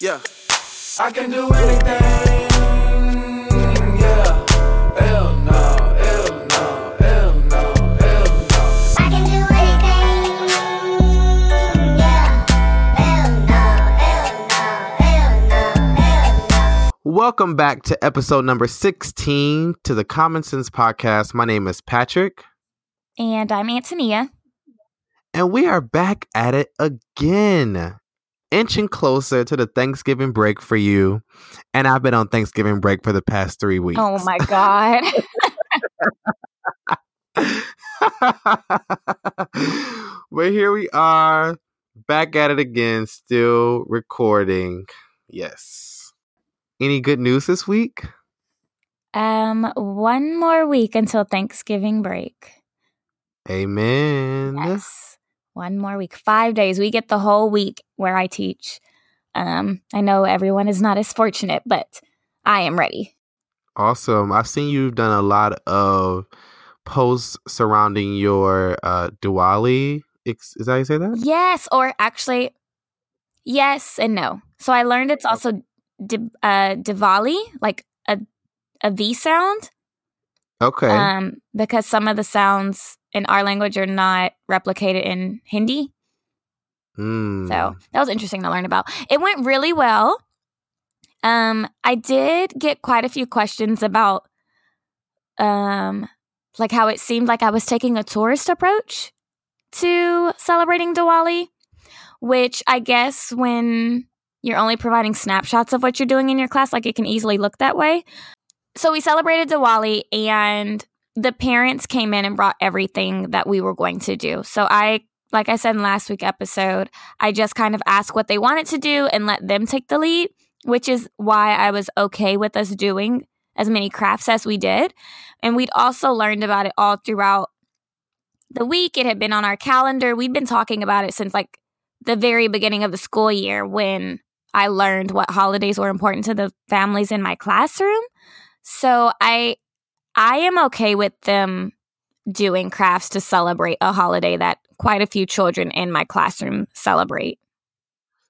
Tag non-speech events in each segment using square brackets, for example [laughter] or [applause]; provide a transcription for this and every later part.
Yeah. I can do anything. Yeah. Hell no. Hell no. Hell no. Hell no. I can do anything. Yeah. Hell no, hell no, hell no, hell no. Welcome back to episode number 16 to the Common Sense Podcast. My name is Patrick, And I'm Antonia. And we are back at it again, inching closer to the Thanksgiving break for you. And I've been on Thanksgiving break for the past three weeks. Oh my God. [laughs] but here we are, back at it again, still recording. Yes. Any good news this week? um, one more week until Thanksgiving break. Amen. Yes. One more week. Five days. We get the whole week where I teach. Um, I know everyone is not as fortunate, but I am ready. Awesome. I've seen you've done a lot of posts surrounding your uh Diwali. Is that how you say that? Yes, or actually, yes and no. So I learned it's also Di- uh, Divali, like a a V sound. Okay. um, because some of the sounds in our language are not replicated in Hindi. Mm. So that was interesting to learn about. It went really well. Um, I did get quite a few questions about, um, like how it seemed like I was taking a tourist approach to celebrating Diwali, which I guess when you're only providing snapshots of what you're doing in your class, like it can easily look that way. So we celebrated Diwali and the parents came in and brought everything that we were going to do. So I, like I said in last week episode, I just kind of asked what they wanted to do and let them take the lead, which is why I was okay with us doing as many crafts as we did. And we'd also learned about it all throughout the week. It had been on our calendar. We'd been talking about it since like the very beginning of the school year when I learned what holidays were important to the families in my classroom. So I I am okay with them doing crafts to celebrate a holiday that quite a few children in my classroom celebrate.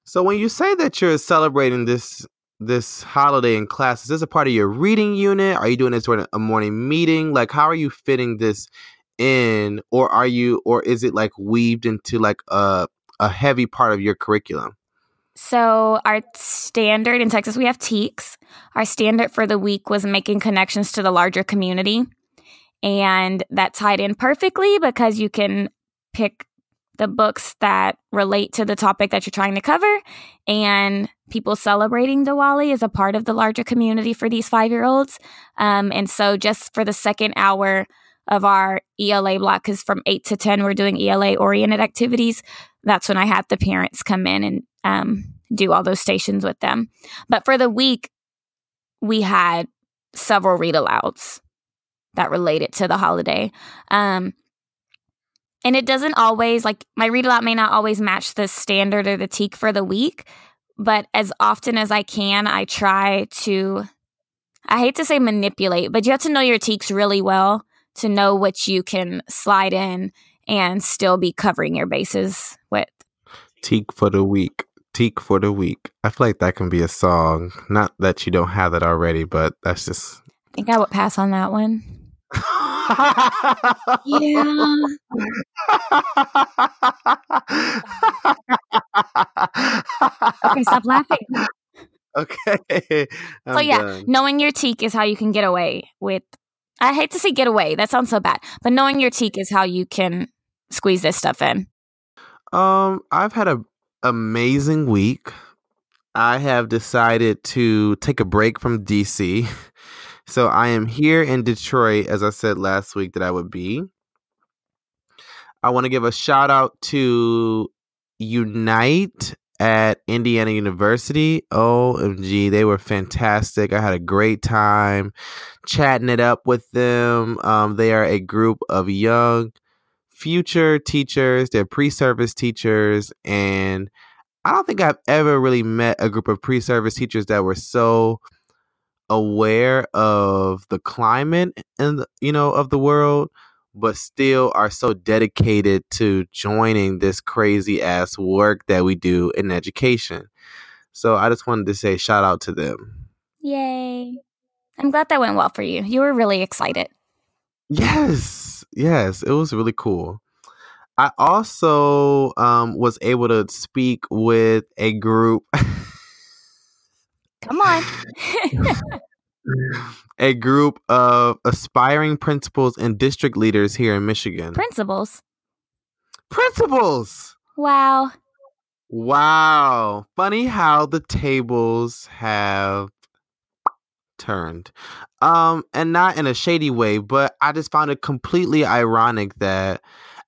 so when you say that you're celebrating this this holiday in class, is this a part of your reading unit? Are you doing this during a morning meeting? Like how are you fitting this in or are you or is it like weaved into like a a heavy part of your curriculum? So our standard in Texas we have TEKS. Our standard for the week was making connections to the larger community. And that tied in perfectly because you can pick the books that relate to the topic that you're trying to cover. And people celebrating Diwali is a part of the larger community for these five year olds. Um, and so, just for the second hour of our ELA block, because from 8 to 10, we're doing ELA oriented activities, that's when I had the parents come in and um, do all those stations with them. But for the week, we had several read alouds that related to the holiday. Um, and it doesn't always like my read aloud may not always match the standard or the TEK for the week, but as often as I can, I try to. I hate to say manipulate, but you have to know your TEKS really well to know what you can slide in and still be covering your bases. TEK for the week. TEK for the week. I feel like that can be a song. Not that you don't have that already, but that's just I think I would pass on that one. Yeah. Okay, stop laughing. Okay. so I'm yeah, done. knowing your TEK is how you can get away with. I hate to say get away. That sounds so bad, but knowing your TEK is how you can squeeze this stuff in. Um, I've had a amazing week. I have decided to take a break from DC. [laughs] So I am here in Detroit, as I said last week that I would be. I want to give a shout out to Unite at Indiana University. OMG, they were fantastic. I had a great time chatting it up with them. Um, they are a group of young future teachers, they're pre service teachers, and I don't think I've ever really met a group of pre service teachers that were so aware of the climate and you know of the world but still are so dedicated to joining this crazy ass work that we do in education. So I just wanted to say shout out to them. Yay. I'm glad that went well for you. You were really excited. Yes, yes, it was really cool. I also um, was able to speak with a group. Come on. [laughs] a group of aspiring principals and district leaders here in Michigan. Principals. principals! Wow. Wow. Funny how the tables have turned. Um and not in a shady way, but I just found it completely ironic that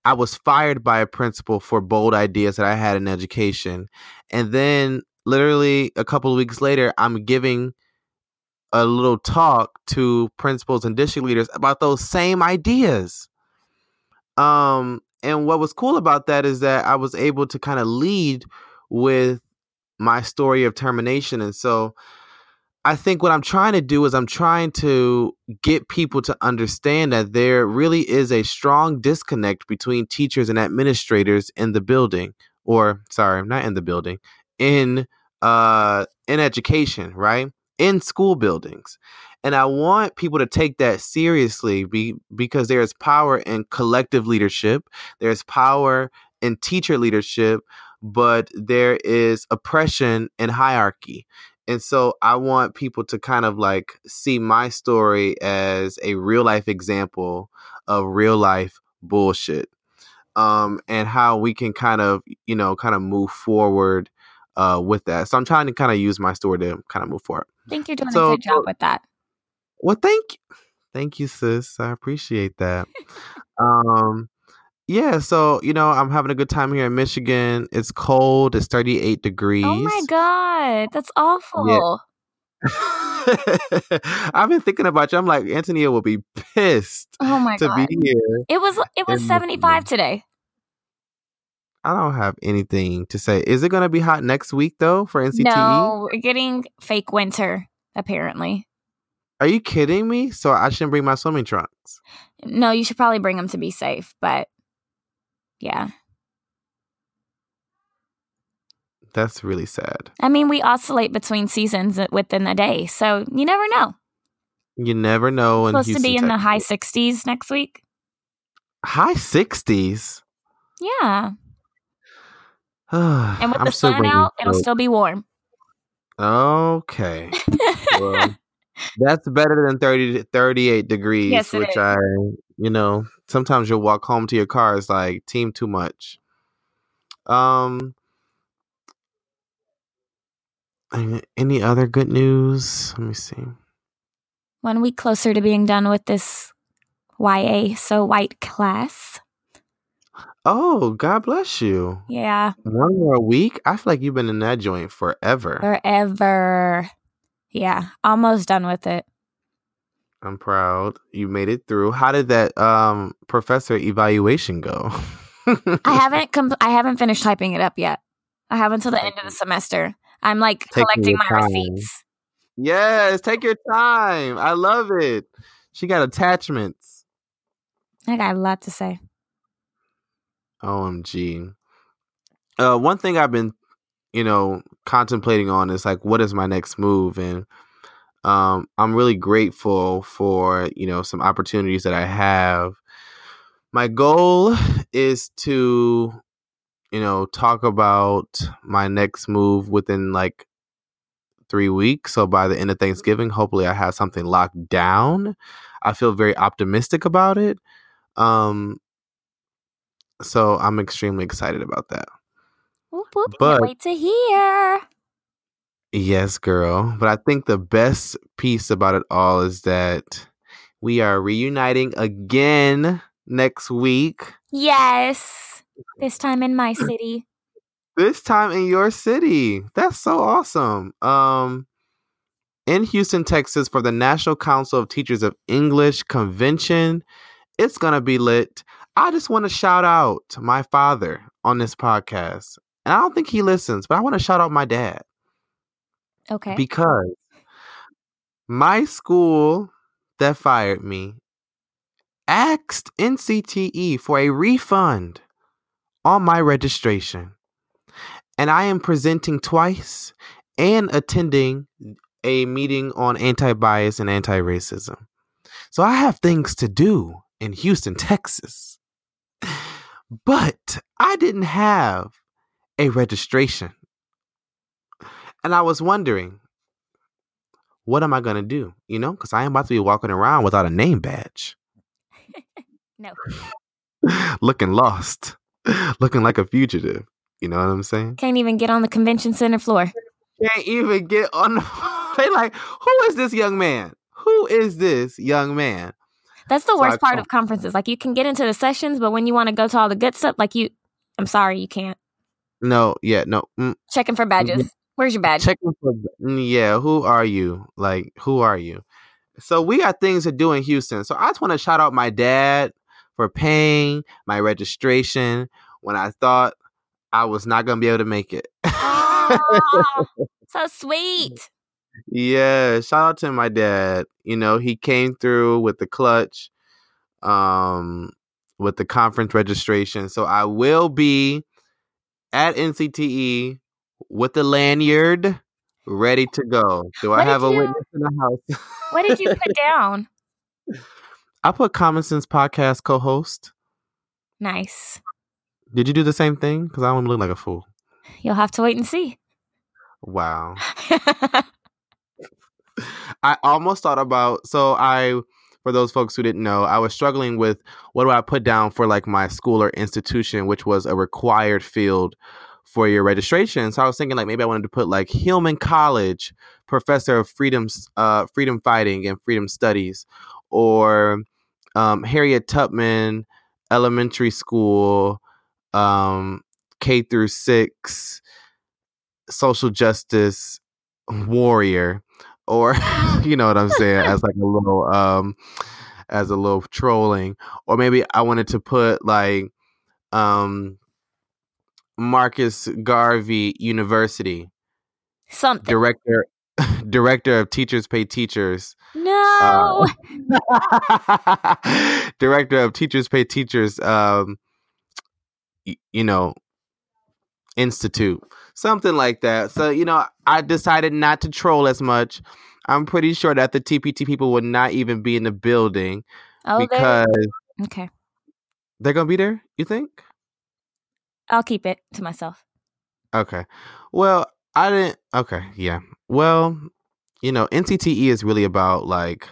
I was fired by a principal for bold ideas that I had in education. And then literally a couple of weeks later, I'm giving a little talk to principals and district leaders about those same ideas. Um, and what was cool about that is that I was able to kind of lead with my story of termination. And so I think what I'm trying to do is I'm trying to get people to understand that there really is a strong disconnect between teachers and administrators in the building, or sorry, not in the building, in uh in education, right? In school buildings. And I want people to take that seriously be, because there is power in collective leadership. There's power in teacher leadership, but there is oppression and hierarchy. And so I want people to kind of like see my story as a real life example of real life bullshit. Um, and how we can kind of, you know, kind of move forward uh, with that. So I'm trying to kind of use my story to kind of move forward. I think you're doing So- a good job with that. Well, thank you. thank you, sis. I appreciate that. um yeah, so you know, I'm having a good time here in Michigan. It's cold, it's 38 degrees. Oh my god, that's awful. [laughs] I've been thinking about you. I'm like, Antonia will be pissed Oh my to god. be here. It was it was in 75 today. I don't have anything to say. Is it going to be hot next week though for NCTE? No, we're getting fake winter apparently. Are you kidding me? So I shouldn't bring my swimming trunks. No, you should probably bring them to be safe, but yeah. That's really sad. I mean, we oscillate between seasons uh, within a day, so you never know. You never know. supposed to be Houston, in the high 60s next week. high 60s. Yeah. And [sighs] with I'm the sun out, it'll still be warm. Okay. [laughs] Well, that's better than 30 to 38 degrees, Yes, which is. I, you know, sometimes you'll walk home to your car. It's like, team too much. Um, any- any other good news? Let me see. One week closer to being done with this YA so white class. Oh, God bless you. Yeah, One more week? I feel like you've been in that joint forever. forever. Yeah, almost done with it. I'm proud. You made it through. How did that um professor evaluation go? I [laughs] haven't com- I haven't finished typing it up yet. I have until the end of the semester. I'm like Taking collecting my time. receipts. Yes, take your time. I love it. She got attachments. I got a lot to say. OMG. Uh, one thing I've been, you know, contemplating on is like, what is my next move? And um, I'm really grateful for, you know, some opportunities that I have. My goal is to, you know, talk about my next move within like three weeks. So by the end of Thanksgiving, hopefully I have something locked down. I feel very optimistic about it. Um, so I'm extremely excited about that. Whoop, whoop. But- Can't wait to hear. Yes, girl. But I think the best piece about it all is that we are reuniting again next week. Yes. This time in my city. This time in your city. That's so awesome. Um in Houston, Texas for the National Council of Teachers of English convention. It's going to be lit. I just want to shout out my father on this podcast. And I don't think he listens, but I want to shout out my dad. Okay. because my school that fired me asked NCTE for a refund on my registration. And I am presenting twice and attending a meeting on anti bias and anti racism. So I have things to do in Houston, Texas. But I didn't have a registration. And I was wondering, what am I going to do? You know, because I am about to be walking around without a name badge, [laughs] No. [laughs] looking lost, looking like a fugitive. You know what I'm saying? Can't even get on the convention center floor. Can't even get on. The, [laughs] they like, who is this young man? Who is this young man? That's the So I worst part told- of conferences. Like you can get into the sessions, but when you want to go to all the good stuff, like you, I'm sorry, you can't. No, yeah, no. Mm, Checking for badges. Where's your badge? checking for mm, yeah who are you? Like who are you? So we got things to do in houston. So i just want to shout out my dad for paying my registration when i thought i was not going to be able to make it. Aw, [laughs] so sweet. yeah shout out to my dad. You know he came through with the clutch um with the conference registration. So i will be at ncte with the lanyard ready to go do i What did have a you- witness in the house What did you put [laughs] down? I put Common Sense podcast co-host. Nice. Did you do the same thing? Because I want to look like a fool. You'll have to wait and see. Wow. [laughs] I almost thought about so I for those folks who didn't know, I was struggling with what do I put down for like my school or institution, which was a required field for your registration. So I was thinking like maybe I wanted to put like Hillman College, professor of freedom uh freedom fighting and freedom studies, or um, Harriet Tubman Elementary School, um, K through six, social justice warrior, or [laughs] you know what I'm saying, as like a little um, as a little trolling, or maybe I wanted to put like um, Marcus Garvey University Something. director [laughs] director of Teachers Pay Teachers no. [laughs] [laughs] director of teachers pay teachers um y- you know institute something like that so you know i decided not to troll as much i'm pretty sure that the tpt people would not even be in the building oh, because Okay. they're gonna be there you think I'll keep it to myself. okay. Well i didn't okay yeah. Well you know ncte is really about like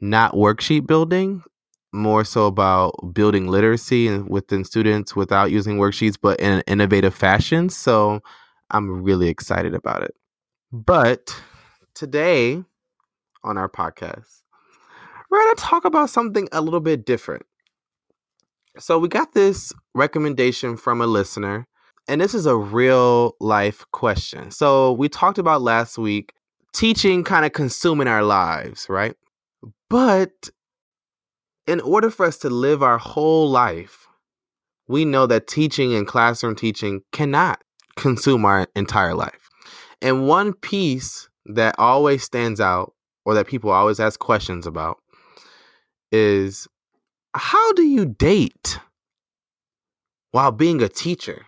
not worksheet building more so about building literacy within students without using worksheets but in an innovative fashion so i'm really excited about it. But today on our podcast we're going to talk about something a little bit different so we got this recommendation from a listener and this is a real life question so we talked about last week teaching kind of consuming our lives right but in order for us to live our whole life, we know that teaching and classroom teaching cannot consume our entire life. And one piece that always stands out, or that people always ask questions about, is how do you date while being a teacher?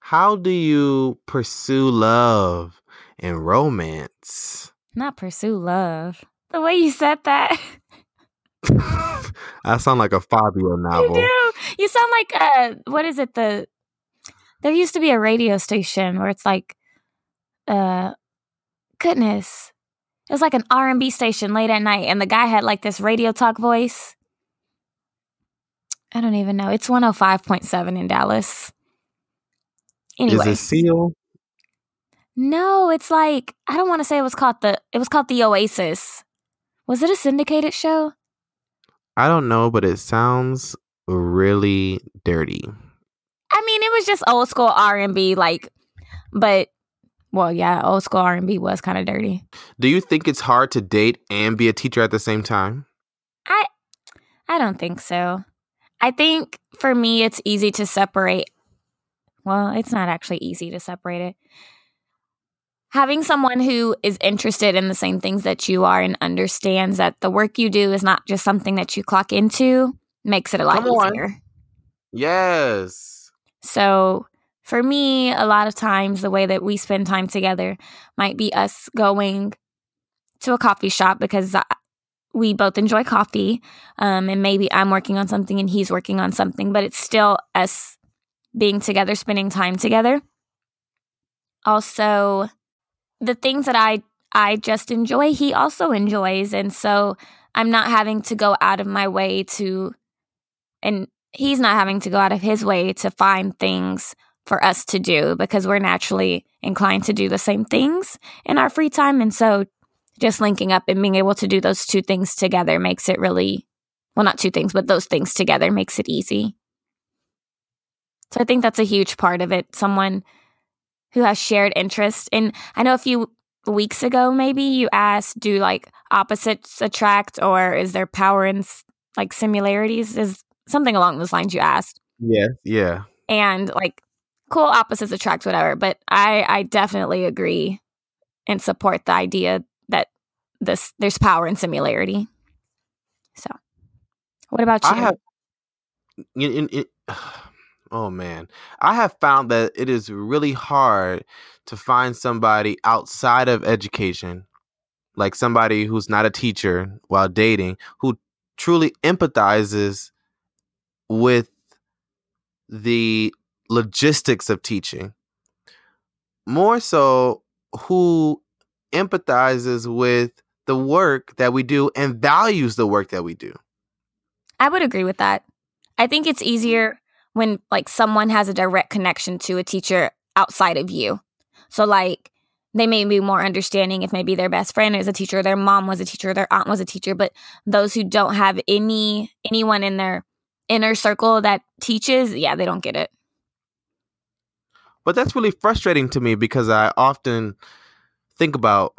How do you pursue love and romance? Not pursue love. The way you said that. [laughs] I sound like a Fabio [laughs] novel. You do. You sound like uh what is it? The there used to be a radio station where it's like uh goodness. It was like an R and B station late at night and the guy had like this radio talk voice. I don't even know. It's 105.7 in Dallas. Anyway. Is it Seal? No, it's like I don't want to say it was called the it was called the Oasis. Was it a syndicated show? I don't know, but it sounds really dirty. I mean, it was just old school R and B, like, but well, yeah, old school R and B was kind of dirty. Do you think it's hard to date and be a teacher at the same time? I, I don't think so. I think for me, it's easy to separate. Well, it's not actually easy to separate it. having someone who is interested in the same things that you are and understands that the work you do is not just something that you clock into makes it a lot easier. Yes. So for me, a lot of times the way that we spend time together might be us going to a coffee shop because I- we both enjoy coffee. Um, and maybe I'm working on something and he's working on something, but it's still us being together, spending time together. Also, the things that I I just enjoy, he also enjoys, and so I'm not having to go out of my way to, and he's not having to go out of his way to find things for us to do because we're naturally inclined to do the same things in our free time, and so just linking up and being able to do those two things together makes it really well, not two things, but those things together makes it easy. So I think that's a huge part of it. Someone who has shared interest. And I know a few weeks ago, maybe you asked, do like opposites attract or is there power in like similarities? Is something along those lines you asked. yeah Yeah. And like cool opposites attract, whatever. But I, I definitely agree and support the idea this there's power in similarity. So what about you? I have. In, [sighs] in, oh man, I have found that it is really hard to find somebody outside of education, like somebody who's not a teacher while dating, who truly empathizes with the logistics of teaching. More so, who empathizes with the work that we do and values the work that we do. I would agree with that. I think it's easier when like someone has a direct connection to a teacher outside of you. So like they may be more understanding if maybe their best friend is a teacher, their mom was a teacher, their aunt was a teacher, but those who don't have any anyone in their inner circle that teaches, yeah, they don't get it. But that's really frustrating to me because I often think about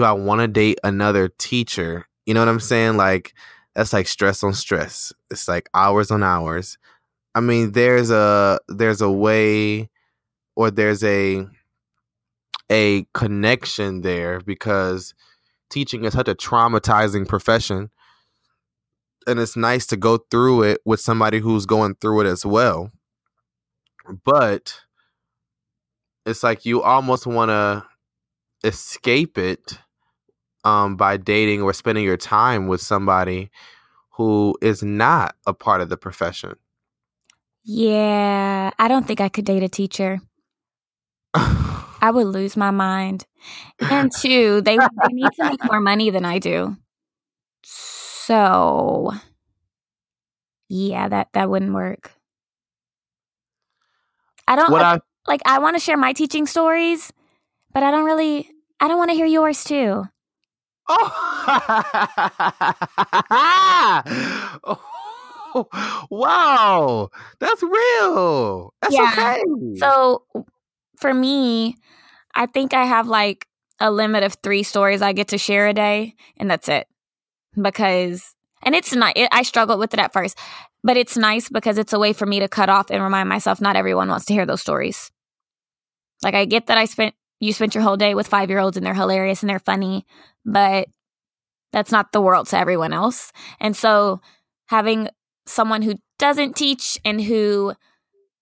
do I want to date another teacher? You know what I'm saying? Like that's like stress on stress. It's like hours on hours. I mean, there's a there's a way or there's a a connection there because teaching is such a traumatizing profession and it's nice to go through it with somebody who's going through it as well. But it's like you almost want to escape it um, by dating or spending your time with somebody who is not a part of the profession. Yeah, I don't think I could date a teacher. [laughs] I would lose my mind. And two, they, they need to make more money than I do. So, yeah, that that wouldn't work. I don't what like, I like I want to share my teaching stories, but I don't really I don't want to hear yours too. Oh, [laughs] wow, that's real. That's Yeah. okay. So, for me, I think I have like a limit of 3 stories I get to share a day, and that's it. Because and it's not it, I struggled with it at first, but it's nice because it's a way for me to cut off and remind myself not everyone wants to hear those stories. Like I get that I spent you spent your whole day with 5-year-olds and they're hilarious and they're funny, but that's not the world to everyone else. And so having someone who doesn't teach and who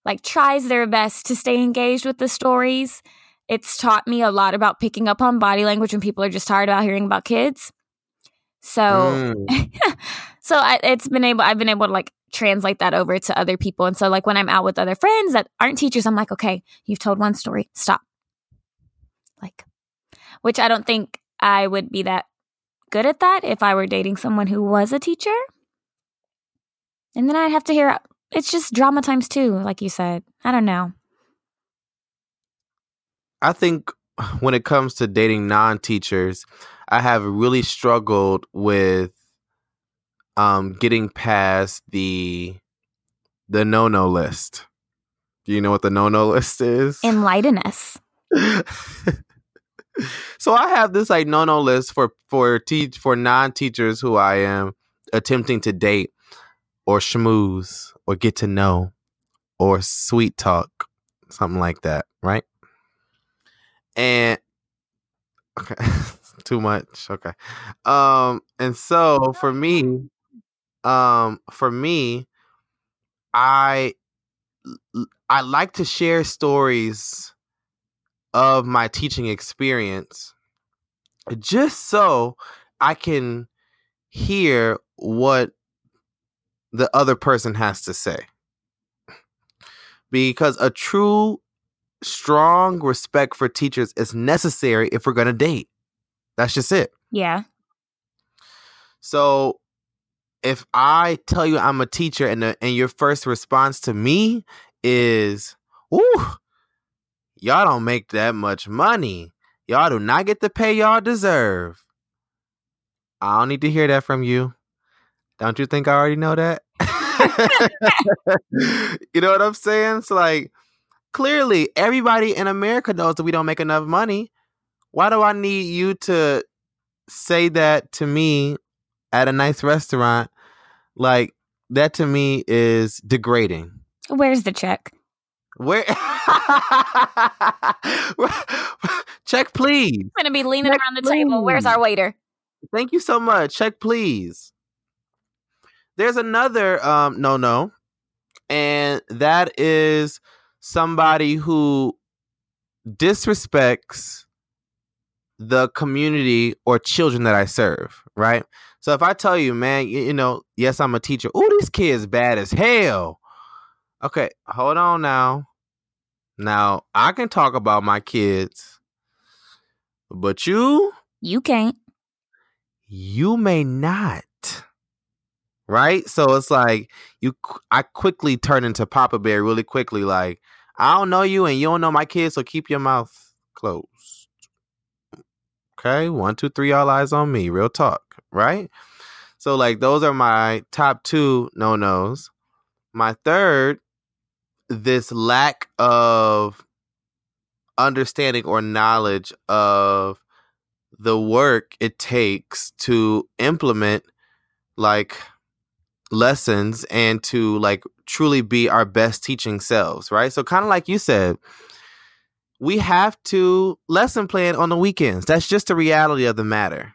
like tries their best to stay engaged with the stories, it's taught me a lot about picking up on body language when people are just tired about hearing about kids. So Mm. [laughs] so I, it's been able I've been able to like translate that over to other people. And so like when I'm out with other friends that aren't teachers, I'm like, okay, you've told one story, stop. Like, which I don't think I would be that good at that if I were dating someone who was a teacher. And then I'd have to hear it's just drama times two, like you said. I don't know. I think when it comes to dating non-teachers, I have really struggled with um getting past the the no-no list. Do you know what the no-no [laughs] list is? Enlighten us. [laughs] [laughs] so I have this like no-no list for for teach for non-teachers who I am attempting to date or schmooze or get to know or sweet talk, something like that, right? And Okay. [laughs] Too much. Okay. Um and so for me um for me I I like to share stories of my teaching experience just so I can hear what the other person has to say. Because a true strong respect for teachers is necessary if we're going to date. That's just it. Yeah. So if I tell you I'm a teacher and the, and your first response to me is, "Ooh, y'all don't make that much money. Y'all do not get the pay y'all deserve." I don't need to hear that from you. Don't you think I already know that? [laughs] you know what I'm saying? So like clearly everybody in America knows that we don't make enough money. Why do I need you to say that to me at a nice restaurant? Like that to me is degrading. Where's the check? Where [laughs] check please. I'm gonna be leaning Check, around the table. Where's our waiter? Thank you so much. Check please. There's another um no no. And that is somebody who disrespects the community or children that I serve, right? So if I tell you, man, you, you know, yes, I'm a teacher. Oh, these kids bad as hell. Okay, hold on now. Now I can talk about my kids, but you, You can't. you may not. Right? So it's like you I quickly turn into Papa Bear really quickly like I don't know you and you don't know my kids, so keep your mouth closed. Okay, one, two, three, all eyes on me. Real talk, right? So like those are my top two no nos. My third, this lack of understanding or knowledge of the work it takes to implement like lessons and to like truly be our best teaching selves, right? So kind of like you said, we have to lesson plan on the weekends. That's just the reality of the matter.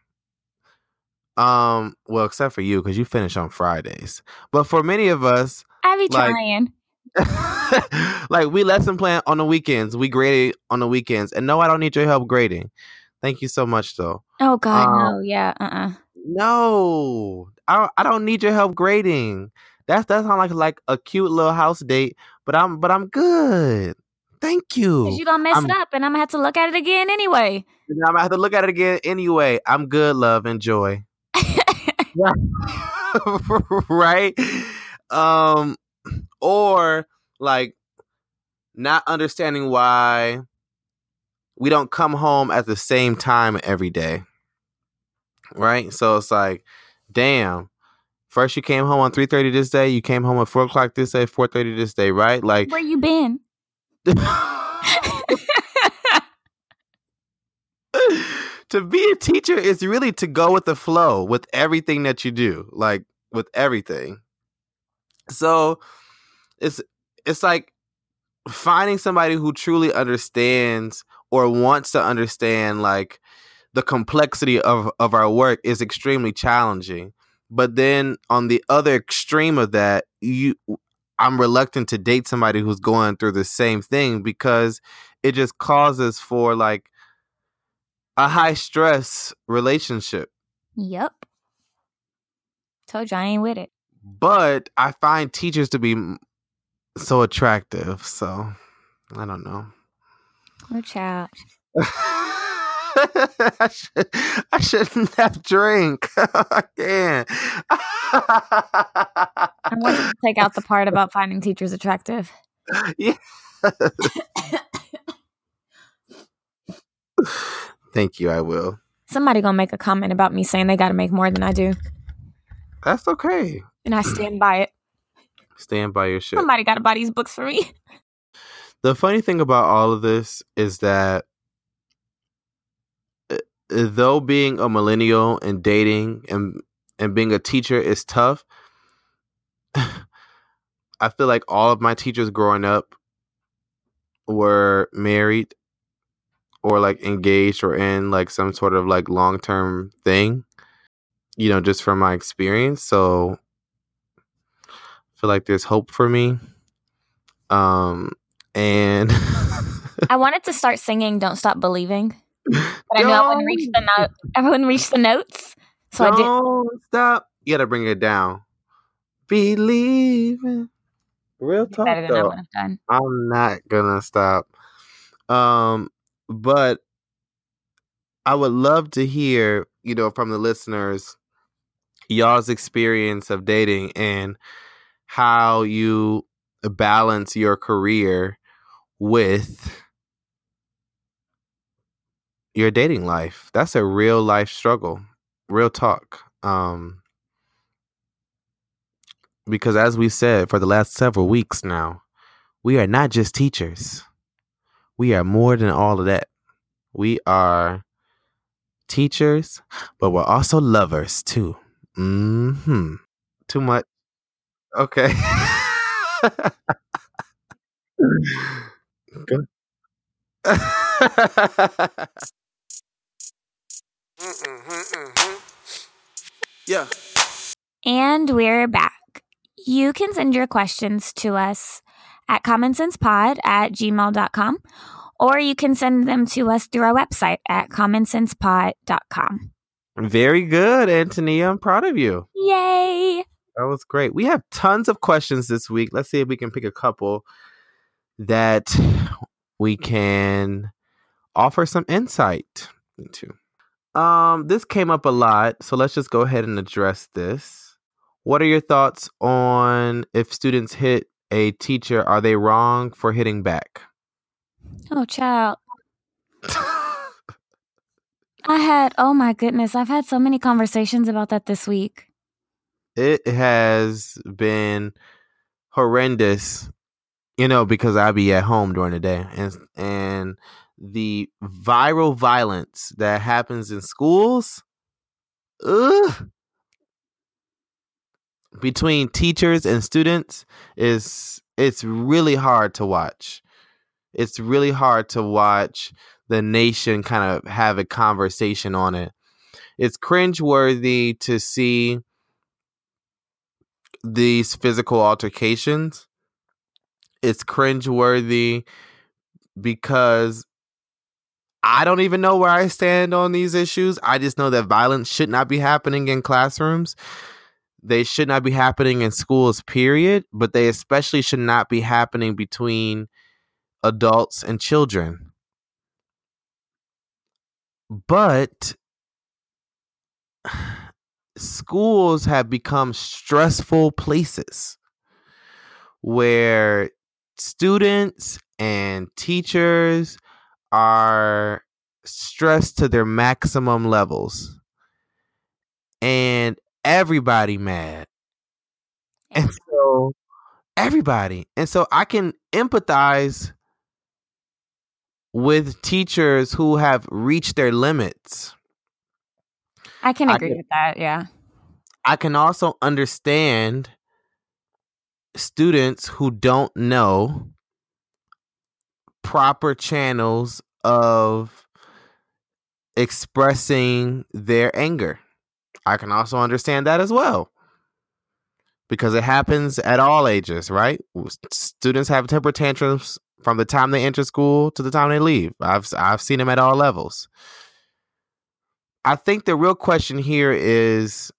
Um, well, except for you, because you finish on Fridays. But for many of us, I be Like- trying. [laughs] like we lesson plan on the weekends. We grade it on the weekends. And no, I don't need your help grading. Thank you so much though. Oh God, Um, no. Yeah. Uh. uh No, I don't, I don't need your help grading. That's that sounds like like a cute little house date, but I'm but I'm good. Thank you. Cause you gonna mess I'm- it up, and I'm gonna have to look at it again anyway. I'm gonna have to look at it again anyway. I'm good, love. Enjoy. [laughs] [laughs] right? Um, or like not understanding why we don't come home at the same time every day. Right? So it's like, damn. First you came home on three thirty this day, you came home at four o'clock this day, four thirty this day, right? Like Where you been? [laughs] to be a teacher is really to go with the flow with everything that you do, like with everything. So it's it's like finding somebody who truly understands or wants to understand like the complexity of of our work is extremely challenging. But then on the other extreme of that, you I'm reluctant to date somebody who's going through the same thing because it just causes for like a high stress relationship. Yep. Told you I ain't with it. But I find teachers to be so attractive. So I don't know. Oh, child. [laughs] I, should, I shouldn't have drink. [laughs] I can't. I want to take out the part about finding teachers attractive. [laughs] yeah. Thank you. I will. Somebody gonna make a comment about me saying they got to make more than I do, That's okay. and I stand by it. Stand by your shit. Somebody got to buy these books for me. [laughs] The funny thing about all of this is that uh, though being a millennial and dating and and being a teacher is tough, [laughs] I feel like all of my teachers growing up were married or like engaged or in like some sort of like long term thing, you know, just from my experience. So feel like there's hope for me. Um, and [laughs] I wanted to start singing "Don't Stop Believing," but I knew I wouldn't reach the note. I wouldn't reach the notes, so I did. Don't stop. You gotta bring it down. Believing. Real talk Better than I though. would have done. I'm not gonna stop. Um, but I would love to hear, you know, from the listeners, y'all's experience of dating and how you balance your career with your dating life. That's a real life struggle. Real talk. Um because as we said for the last several weeks now, we are not just teachers. We are more than all of that. We are teachers, but we're also lovers too. Hmm. Too much. Okay. Good. Mm-hmm, mm-hmm. Yeah. And we're back. You can send your questions to us at commonsensepod at gmail.com or you can send them to us through our website at commonsensepod.com. Very good, Antonia. I'm proud of you. Yay! That was great. We have tons of questions this week. Let's see if we can pick a couple that we can offer some insight into. Um, this came up a lot, so let's just go ahead and address this. What are your thoughts on if students hit a teacher, are they wrong for hitting back? Oh, child. I had, oh my goodness, I've had so many conversations about that this week. It has been horrendous you know because i be at home during the day and and the viral violence that happens in schools ugh, between teachers and students is it's really hard to watch. It's really hard to watch the nation kind of have a conversation on it. It's cringeworthy to see these physical altercations. It's cringeworthy because I don't even know where I stand on these issues. I just know that violence should not be happening in classrooms. They should not be happening in schools, period, but they especially should not be happening between adults and children. But schools have become stressful places where students and teachers are stressed to their maximum levels and everybody mad. And so everybody. And so i can empathize with teachers who have reached their limits I can I agree can- with that. Yeah. I can also understand students who don't know proper channels of expressing their anger. I can also understand that as well. Because it happens at all ages, right? Students have temper tantrums from the time they enter school to the time they leave. I've I've seen them at all levels. I think the real question here is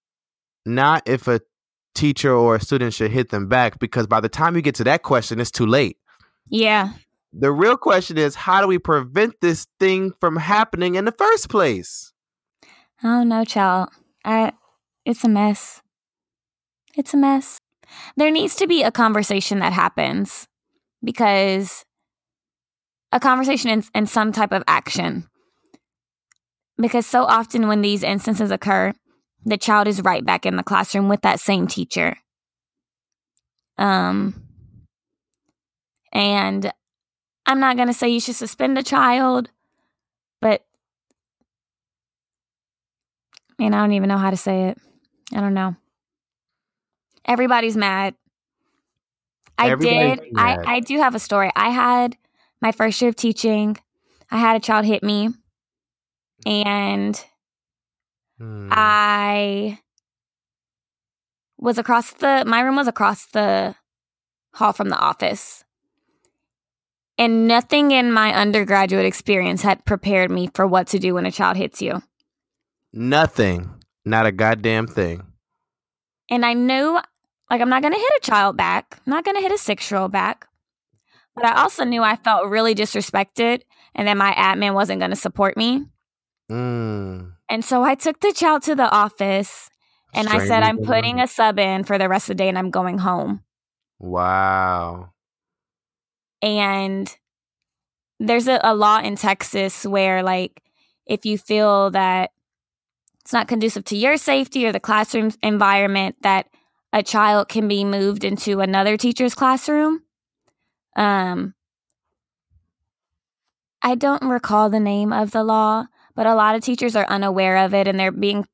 not if a teacher or a student should hit them back, because by the time you get to that question, it's too late. Yeah. The real question is how do we prevent this thing from happening in the first place? Oh no, child. I it's a mess. It's a mess. There needs to be a conversation that happens because a conversation and, and some type of action. Because so often when these instances occur, the child is right back in the classroom with that same teacher. Um and I'm not going to say you should suspend a child, but man, I don't even know how to say it. I don't know. Everybody's mad. I Everybody's did. mad. I, I do have a story. I had my first year of teaching. I had a child hit me, and Hmm. I was across the my room was across the hall from the office. And nothing in my undergraduate experience had prepared me for what to do when a child hits you. Nothing. Not a goddamn thing. And I knew like I'm not going to hit a child back. I'm not going to hit a 6-year-old back. But I also knew I felt really disrespected and that my admin wasn't going to support me. Mm. And so I took the child to the office and I said, I'm putting a sub in for the rest of the day and I'm going home. Wow. And there's a, a law in Texas where, like, if you feel that it's not conducive to your safety or the classroom environment, that a child can be moved into another teacher's classroom. Um, I don't recall the name of the law, but a lot of teachers are unaware of it and they're being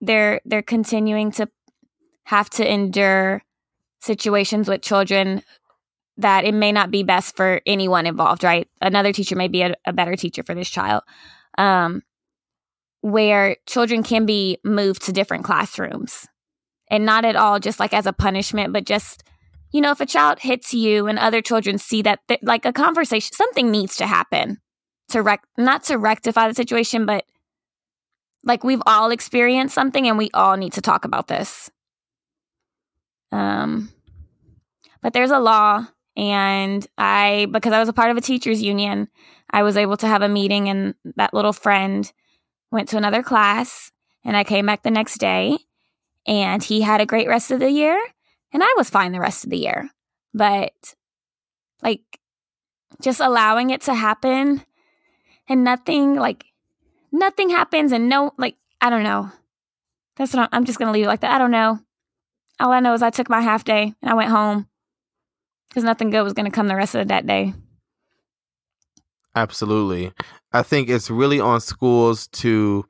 they're they're continuing to have to endure situations with children that it may not be best for anyone involved, right? Another teacher may be a, a better teacher for this child. Um, where children can be moved to different classrooms and not at all just like as a punishment, but just, you know, if a child hits you and other children see that, th- like a conversation, something needs to happen to rec, not to rectify the situation, but like we've all experienced something and we all need to talk about this. Um, but there's a law and I, because I was a part of a teachers union, I was able to have a meeting and that little friend went to another class and I came back the next day and he had a great rest of the year and I was fine the rest of the year. But like just allowing it to happen and nothing like nothing happens and no like I don't know. That's what I'm, I'm just to leave it like that. I don't know. All I know is I took my half day and I went home because nothing good was to come the rest of that day. Absolutely. I think it's really on schools to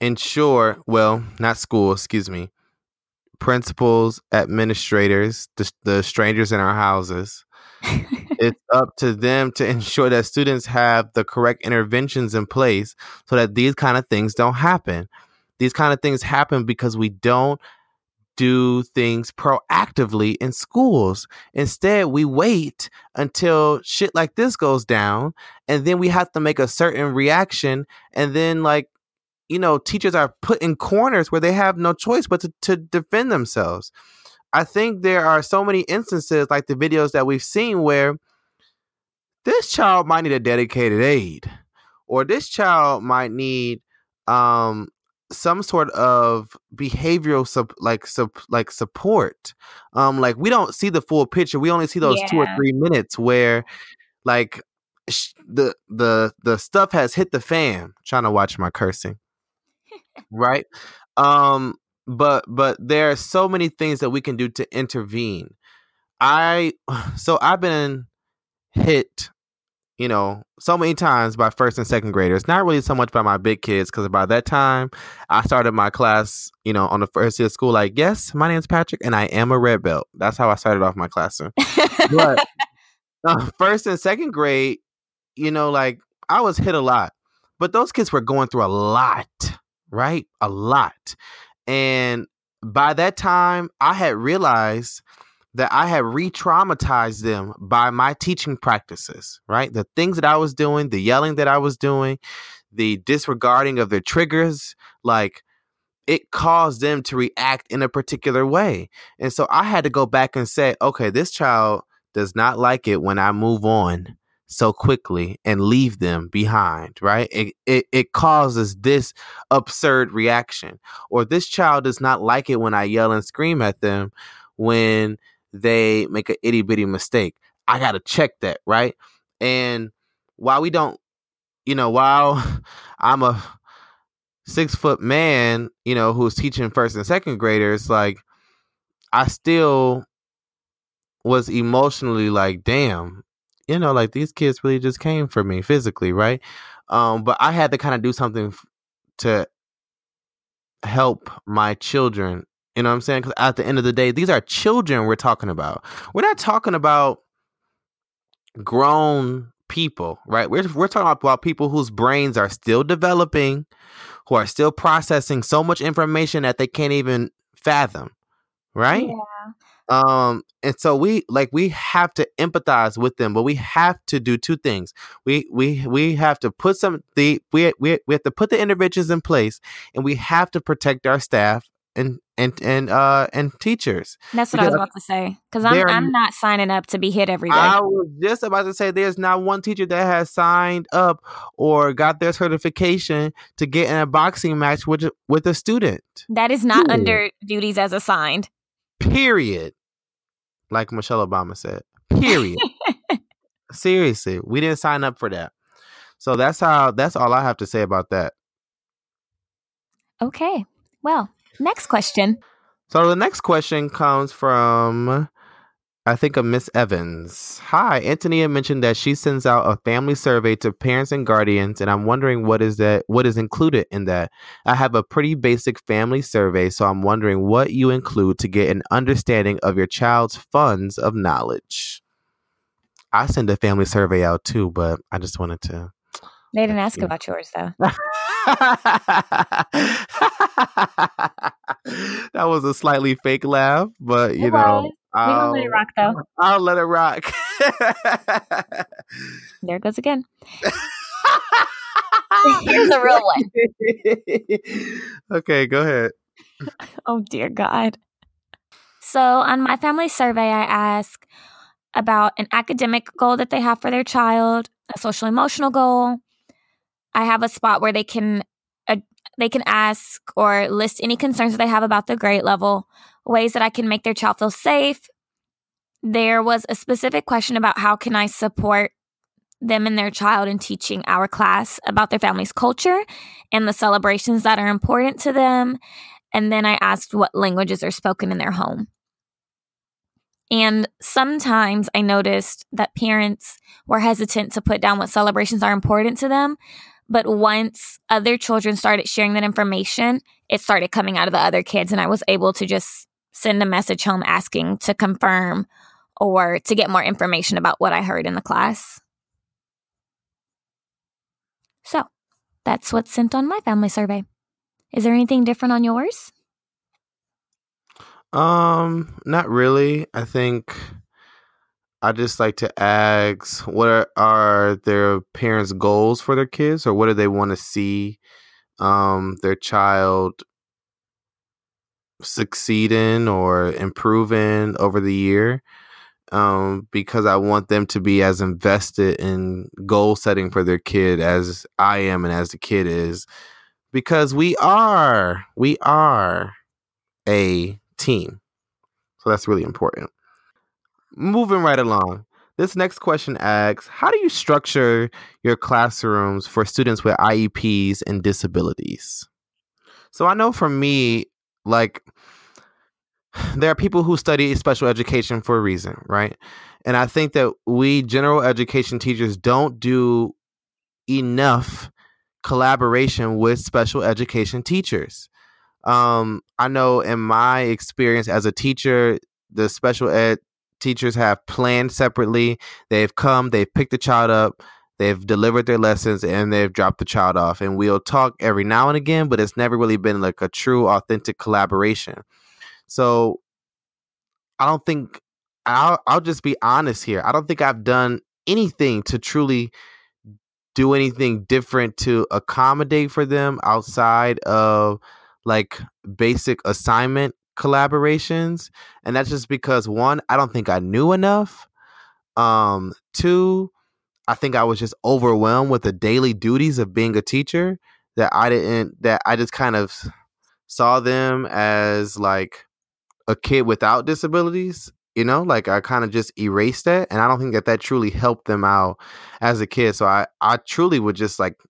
ensure, well, not schools, excuse me, principals, administrators, the, the strangers in our houses. [laughs] it's up to them to [laughs] ensure that students have the correct interventions in place so that these kind of things don't happen. These kind of things happen because we don't do things proactively in schools. Instead, we wait until shit like this goes down and then we have to make a certain reaction and then like you know teachers are put in corners where they have no choice but to, to defend themselves i think there are so many instances like the videos that we've seen where this child might need a dedicated aid or this child might need um some sort of behavioral sub like sub like support. Um like we don't see the full picture. We only see those two or three minutes where like sh- the the the stuff has hit the fan. Trying to watch my cursing. [laughs] Right? Um but but there are so many things that we can do to intervene i [sighs] so i've been hit you know so many times by first and second graders not really so much by my big kids because by that time i started my class you know on the first day of school like yes my name's patrick and i am a red belt that's how i started off my classroom but [laughs] uh, first and second grade, you know, like I was hit a lot, but those kids were going through a lot, right? A lot. And by that time, I had realized that I had re traumatized them by my teaching practices, right? The things that I was doing, the yelling that I was doing, the disregarding of their triggers, like it caused them to react in a particular way. And so I had to go back and say, okay, this child does not like it when I move on so quickly and leave them behind, right? It, it, it causes this absurd reaction. Or this child does not like it when I yell and scream at them when they make an itty bitty mistake. I got to check that, right? And while we don't, you know, while [laughs] I'm a six foot man, you know, who's teaching first and second graders, like, I still was emotionally like, damn, you know, like these kids really just came for me physically, right? Um, but I had to kind of do something f- to help my children. You know what I'm saying? Because at the end of the day, these are children we're talking about. We're not talking about grown people, right? We're we're talking about people whose brains are still developing, who are still processing so much information that they can't even fathom, right? Yeah. Um, and so we like we have to empathize with them, but we have to do two things. We we we have to put some the we we we have to put the interventions in place, and we have to protect our staff and and and uh and teachers. That's what I was about to say. Because I'm I'm not signing up to be hit every day. I was just about to say there's not one teacher that has signed up or got their certification to get in a boxing match with with a student. that is not Ooh. under duties as assigned. Period. Like Michelle Obama said. Period. [laughs] Seriously, we didn't sign up for that. So that's how that's all I have to say about that. Okay. Well, next question. So the next question comes from I think of Miss Evans. Hi, Antonia mentioned that she sends out a family survey to parents and guardians, and I'm wondering what is that what is included in that. I have a pretty basic family survey, so I'm wondering what you include to get an understanding of your child's funds of knowledge. I send a family survey out too, but I just wanted to They didn't ask Yeah. about yours though. [laughs] that was a slightly fake laugh, but you It know, was. We gonna let it rock though. I'll let it rock. [laughs] There it goes again. [laughs] Here's a real one. okay, go ahead. [laughs] Oh dear God. So on my family survey, I ask about an academic goal that they have for their child, a social emotional goal. I have a spot where they can uh, they can ask or list any concerns that they have about the grade level, ways that I can make their child feel safe. There was a specific question about how can I support them and their child in teaching our class about their family's culture and the celebrations that are important to them. And then I asked what languages are spoken in their home. And sometimes I noticed that parents were hesitant to put down what celebrations are important to them. But once other children started sharing that information, it started coming out of the other kids. And I was able to just send a message home asking to confirm or to get more information about what I heard in the class. So that's what's sent on my family survey. Is there anything different on yours? Um, not really. I think I just like to ask what are, are their parents' goals for their kids or what do they want to see um their child succeed in or improve in over the year. Um, because I want them to be as invested in goal setting for their kid as I am and as the kid is. Because we are, we are a team. So that's really important. Moving right along. This next question asks How do you structure your classrooms for students with IEPs and disabilities? So I know for me, like, there are people who study special education for a reason, right? And I think that we general education teachers don't do enough collaboration with special education teachers. Um, I know in my experience as a teacher, the special ed teachers have planned separately. They've come, they've picked the child up, they've delivered their lessons, and they've dropped the child off. And we'll talk every now and again, but it's never really been like a true, authentic collaboration. So I don't think I'll I'll just be honest here. I don't think I've done anything to truly do anything different to accommodate for them outside of like basic assignment collaborations and that's just because one i don't think i knew enough um two i think i was just overwhelmed with the daily duties of being a teacher that i didn't that i just kind of saw them as like a kid without disabilities you know? Like i kind of just erased that and i don't think that that truly helped them out as a kid. So i i truly would just like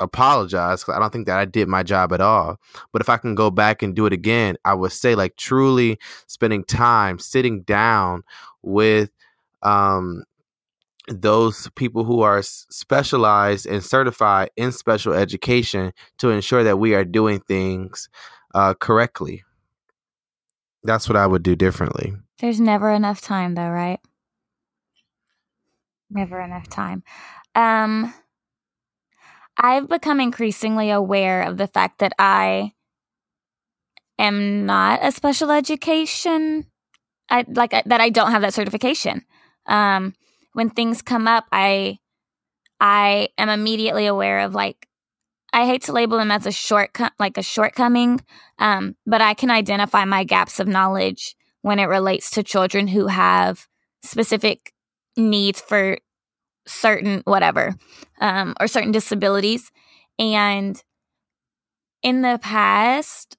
apologize i don't think that i did my job at all. But if i can go back and do it again i would say like truly spending time sitting down with um those people who are specialized and certified in special education to ensure that we are doing things uh, correctly that's what i would do differently There's never enough time, though, right? Never enough time. Um, I've become increasingly aware of the fact that I am not a special education. I like that I don't have that certification. Um, when things come up, I I am immediately aware of like I hate to label them as a short like a shortcoming, um, but I can identify my gaps of knowledge when it relates to children who have specific needs for certain whatever um, or certain disabilities. And in the past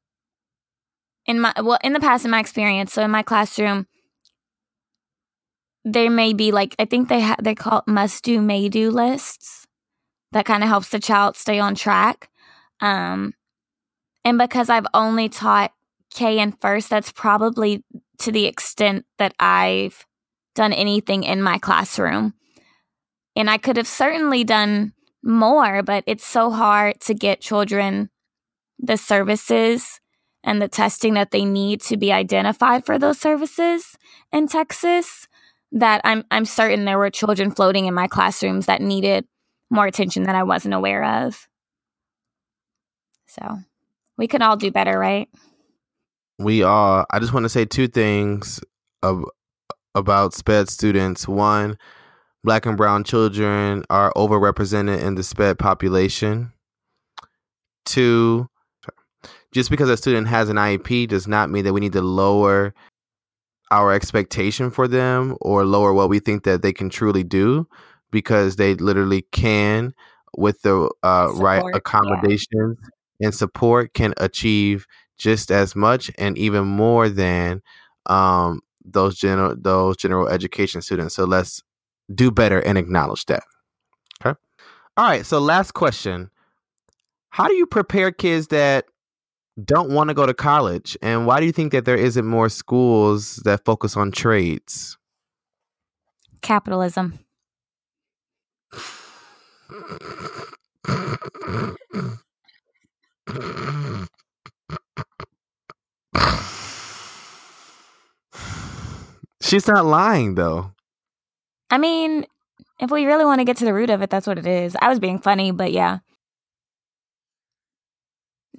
in my well in the past in my experience so in my classroom there may be like i think they ha- they call it must do may do lists that kind of helps the child stay on track. Um and because i've only taught k and first that's probably to the extent that i've done anything in my classroom. And i could have certainly done more but it's so hard to get children the services and the testing that they need to be identified for those services in Texas that I'm I'm certain there were children floating in my classrooms that needed more attention that I wasn't aware of. So, we can all do better, right? We are. I just want to say two things of, about SPED students. One, black and brown children are overrepresented in the SPED population. Two, just because a student has an IEP does not mean that we need to lower our expectation for them or lower what we think that they can truly do because they literally can with the uh, right Support, yeah. accommodations and support can achieve just as much and even more than um, those general those general education students. So let's do better and acknowledge that. Okay. All right. So last question: How do you prepare kids that don't want to go to college, and why do you think that there isn't more schools that focus on trades? Capitalism. She's not lying though. I mean, if we really want to get to the root of it, that's what it is. I was being funny, but yeah.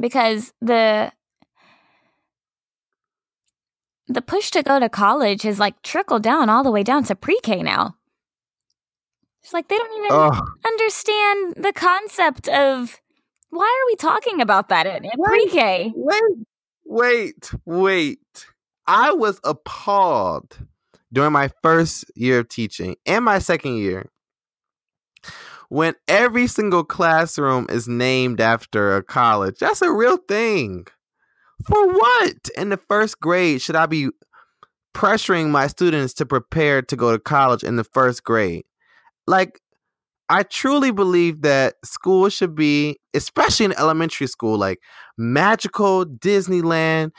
Because the the push to go to college has like trickled down all the way down to pre-K now. It's like they don't even Oh, understand the concept of why are we talking about that in, in pre-K? wait, wait, wait. I was appalled during my first year of teaching and my second year when every single classroom is named after a college. That's a real thing. For what? In the first grade, should I be pressuring my students to prepare to go to college in the first grade? Like, I truly believe that school should be, especially in elementary school, like magical Disneyland,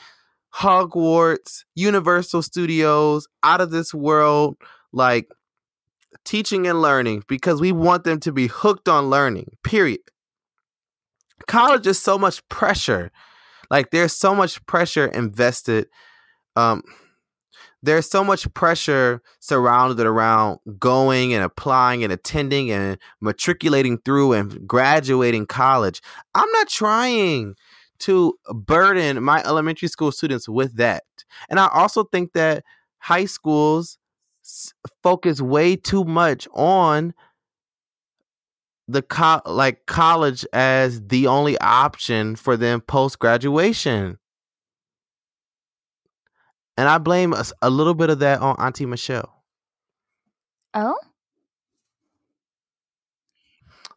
Hogwarts, Universal Studios, out of this world, like teaching and learning because we want them to be hooked on learning, period. College is so much pressure. Like there's so much pressure invested. Um, there's so much pressure surrounded around going and applying and attending and matriculating through and graduating college. I'm not trying to burden my elementary school students with that. And I also think that high schools focus way too much on the co- like college as the only option for them post graduation. And I blame a little bit of that on Auntie Michelle. Oh?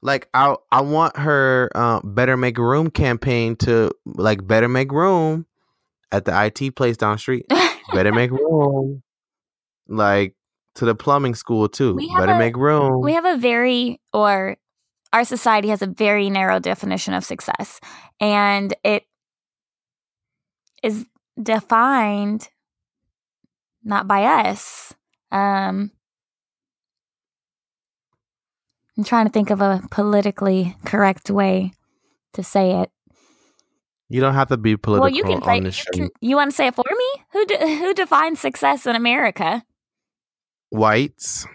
Like I I want her uh, better make room campaign to like better make room at the IT place down the street. [laughs] better make room. Like to the plumbing school too. Better a- make room. we have a very or our society has a very narrow definition of success and it is defined not by us. Um i'm trying to think of a politically correct way to say it. You don't have to be political well you can say on this you, can, you want to say it for me? Who de- who defines success in america Whites.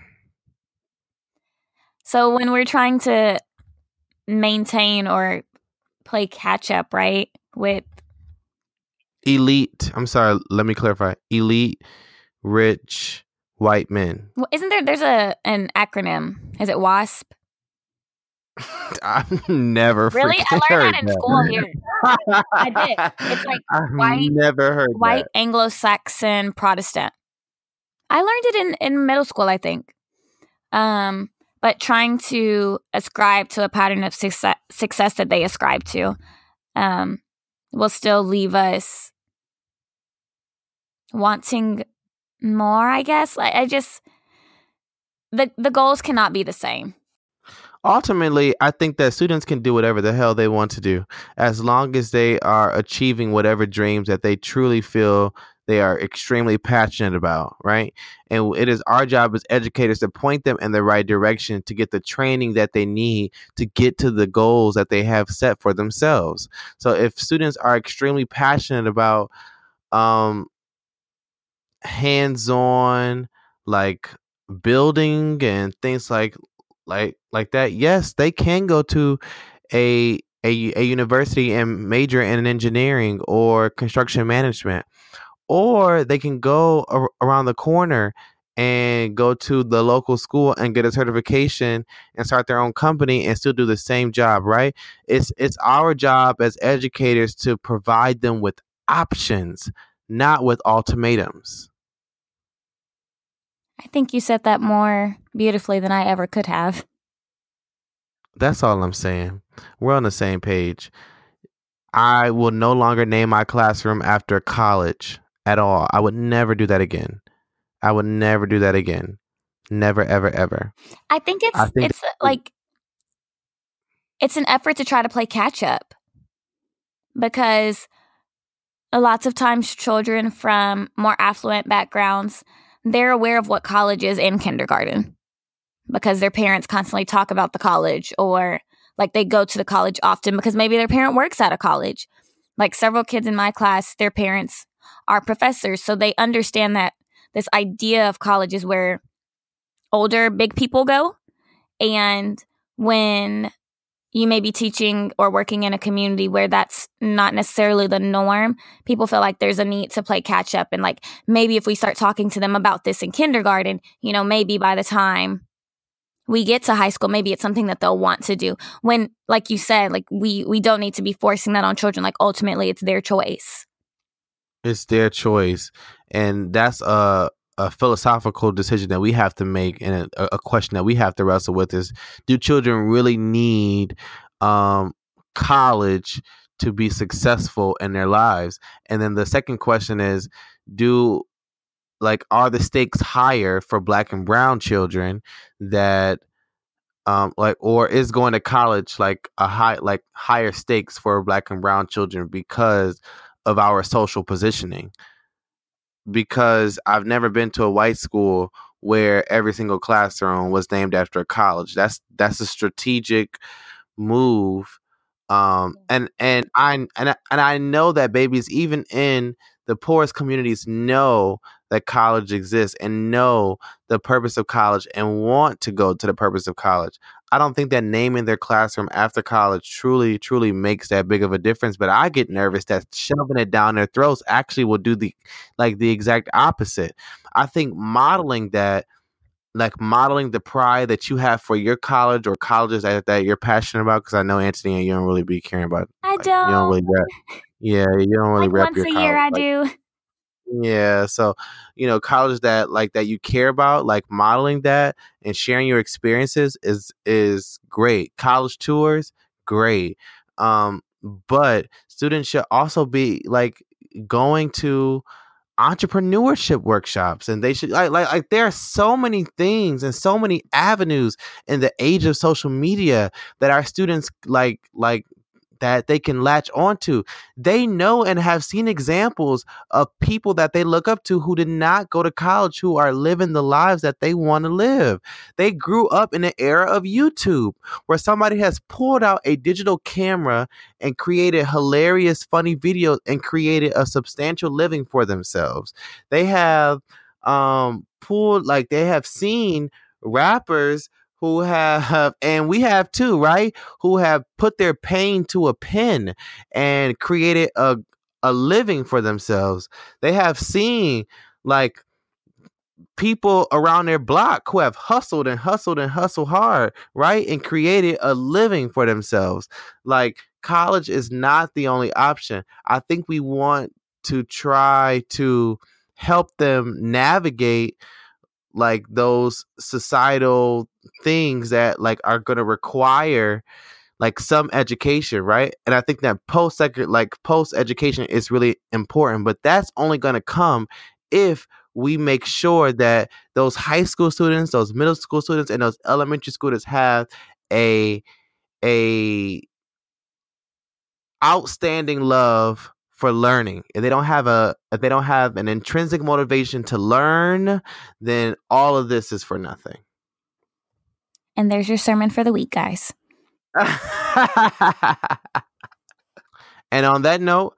So when we're trying to maintain or play catch up, right, with elite. I'm sorry. Let me clarify. Elite, rich, white men. well, isn't there there's a an acronym? Is it WASP? [laughs] I've never Really? I learned that in school here. I did. [laughs] It's like I've white- never heard White that. Anglo-Saxon Protestant. I learned it in in middle school, I think. Um, but trying to ascribe to a pattern of success, success that they ascribe to, um, will still leave us wanting more. I guess. I, I just the the goals cannot be the same. Ultimately, I think that students can do whatever the hell they want to do as long as they are achieving whatever dreams that they truly feel they are extremely passionate about, right? And it is our job as educators to point them in the right direction to get the training that they need to get to the goals that they have set for themselves. So if students are extremely passionate about um hands-on like building and things like like like that yes they can go to a a, a university and major in engineering or construction management or they can go ar- around the corner and go to the local school and get a certification and start their own company and still do the same job right it's it's our job as educators to provide them with options not with ultimatums I think you said that more beautifully than I ever could have. That's all I'm saying. We're on the same page. I will no longer name my classroom after college at all. I would never do that again. I would never do that again. Never, ever, ever. I think it's I think it's uh, like it's an effort to try to play catch up because lots of times children from more affluent backgrounds they're aware of what college is in kindergarten because their parents constantly talk about the college or like they go to the college often because maybe their parent works at a college like several kids in my class their parents are professors so they understand that this idea of college is where older big people go and when you may be teaching or working in a community where that's not necessarily the norm, people feel like there's a need to play catch up. And like maybe if we start talking to them about this in kindergarten, you know, maybe by the time we get to high school, maybe it's something that they'll want to do. When, like you said, like we we don't need to be forcing that on children. Like ultimately it's their choice. It's their choice. And that's a a philosophical decision that we have to make and a, a question that we have to wrestle with is do children really need um college to be successful in their lives and then the second question is do like are the stakes higher for black and brown children that um like or is going to college like a high like higher stakes for black and brown children because of our social positioning because I've never been to a white school where every single classroom was named after a college. That's that's a strategic move. Um and and I and I, and I know that babies even in the poorest communities know that college exists and know the purpose of college and want to go to the purpose of college. I don't think that naming their classroom after college truly, truly makes that big of a difference. But I get nervous that shoving it down their throats actually will do the like the exact opposite. I think modeling that, like modeling the pride that you have for your college or colleges that, that you're passionate about, because I know Anthony and you don't really be caring about. I like, don't. You don't really rep. Yeah, you don't really like rep once your a year I. Like, do. Yeah, so you know, college that like that you care about, like modeling that and sharing your experiences is is great. College tours, great. Um, but students should also be like going to entrepreneurship workshops and they should like, like like there are so many things and so many avenues in the age of social media that our students like like that they can latch onto. They know and have seen examples of people that they look up to who did not go to college who are living the lives that they want to live. They grew up in an era of YouTube where somebody has pulled out a digital camera and created hilarious, funny videos and created a substantial living for themselves. They have um pulled like they have seen rappers who have, and we have too, right? Who have put their pain to a pen and created a a living for themselves. They have seen like people around their block who have hustled and hustled and hustled hard, right? And created a living for themselves. Like college is not the only option. I think we want to try to help them navigate like those societal things that like are going to require like some education right and i think that post like post education is really important but that's only going to come if we make sure that those high school students, those middle school students, and those elementary students have a a outstanding love for learning. If they don't have a if they don't have an intrinsic motivation to learn, then all of this is for nothing. And there's your sermon for the week, guys. [laughs] and on that note,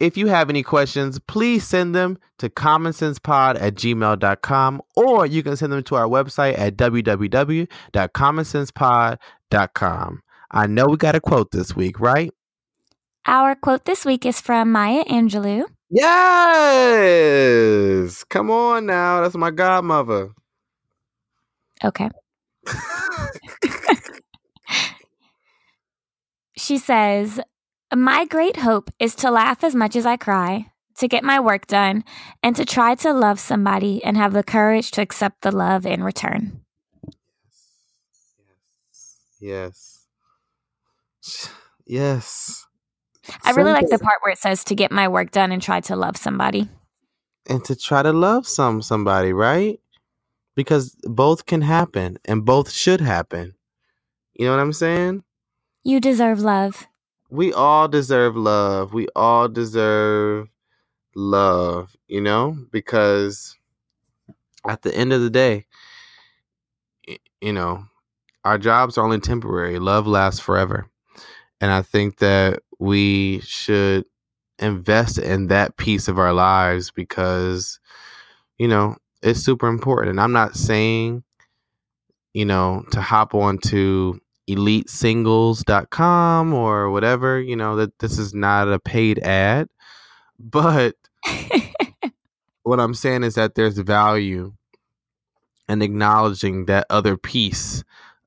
if you have any questions, please send them to commonsensepod at gmail.com or you can send them to our website at www.commonsensepod.com. I know we got a quote this week, right? Our quote this week is from Maya Angelou. Yes! Come on now. That's my godmother. Okay. She says, my great hope is to laugh as much as I cry, to get my work done, and to try to love somebody and have the courage to accept the love in return. Yes. Yes. I really like the part where it says to get my work done and try to love somebody. And to try to love some somebody, right? Because both can happen and both should happen. You know what I'm saying? You deserve love we all deserve love. We all deserve love, you know, because at the end of the day, you know, our jobs are only temporary. Love lasts forever. And I think that we should invest in that piece of our lives because, you know, it's super important. And I'm not saying, you know, to hop on to elitesingles.com or whatever, you know, that this is not a paid ad. But [laughs] what I'm saying is that there's value in acknowledging that other piece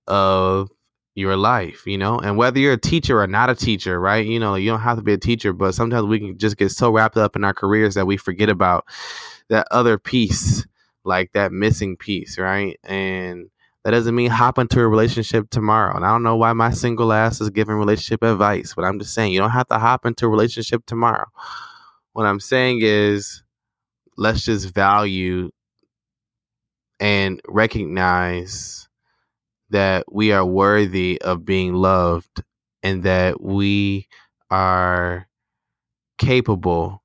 of your life, you know, and whether you're a teacher or not a teacher, right? You know, you don't have to be a teacher, but sometimes we can just get so wrapped up in our careers that we forget about that other piece, like that missing piece, right? And that doesn't mean hop into a relationship tomorrow. And I don't know why my single ass is giving relationship advice, but I'm just saying you don't have to hop into a relationship tomorrow. What I'm saying is let's just value and recognize that we are worthy of being loved and that we are capable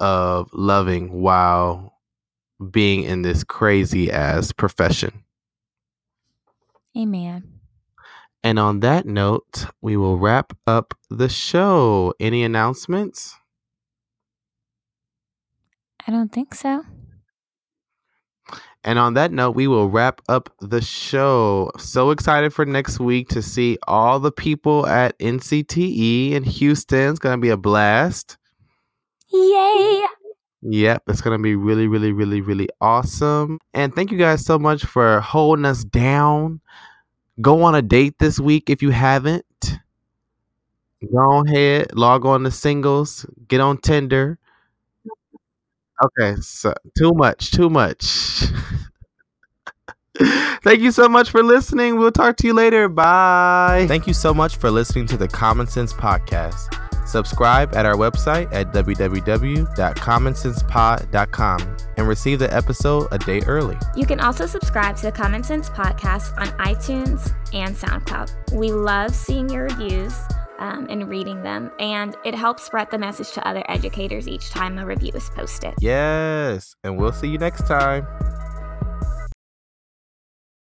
of loving while being in this crazy ass profession. Amen. And on that note, we will wrap up the show. Any announcements? I don't think so. And on that note, we will wrap up the show. So excited for next week to see all the people at NCTE in Houston. It's going to be a blast. Yay! Yep, it's to be really, really, really, really awesome. And thank you guys so much for holding us down. Go on a date this week if you haven't. Go ahead, log on to singles, get on Tinder. Okay, so too much, too much. [laughs] Thank you so much for listening. We'll talk to you later. Bye. Thank you so much for listening to the Common Sense Podcast. Subscribe at our website at www.commonsensepod.com and receive the episode a day early. You can also subscribe to the Common Sense Podcast on iTunes and SoundCloud. We love seeing your reviews. Um, and reading them, and it helps spread the message to other educators each time a review is posted. Yes, and we'll see you next time.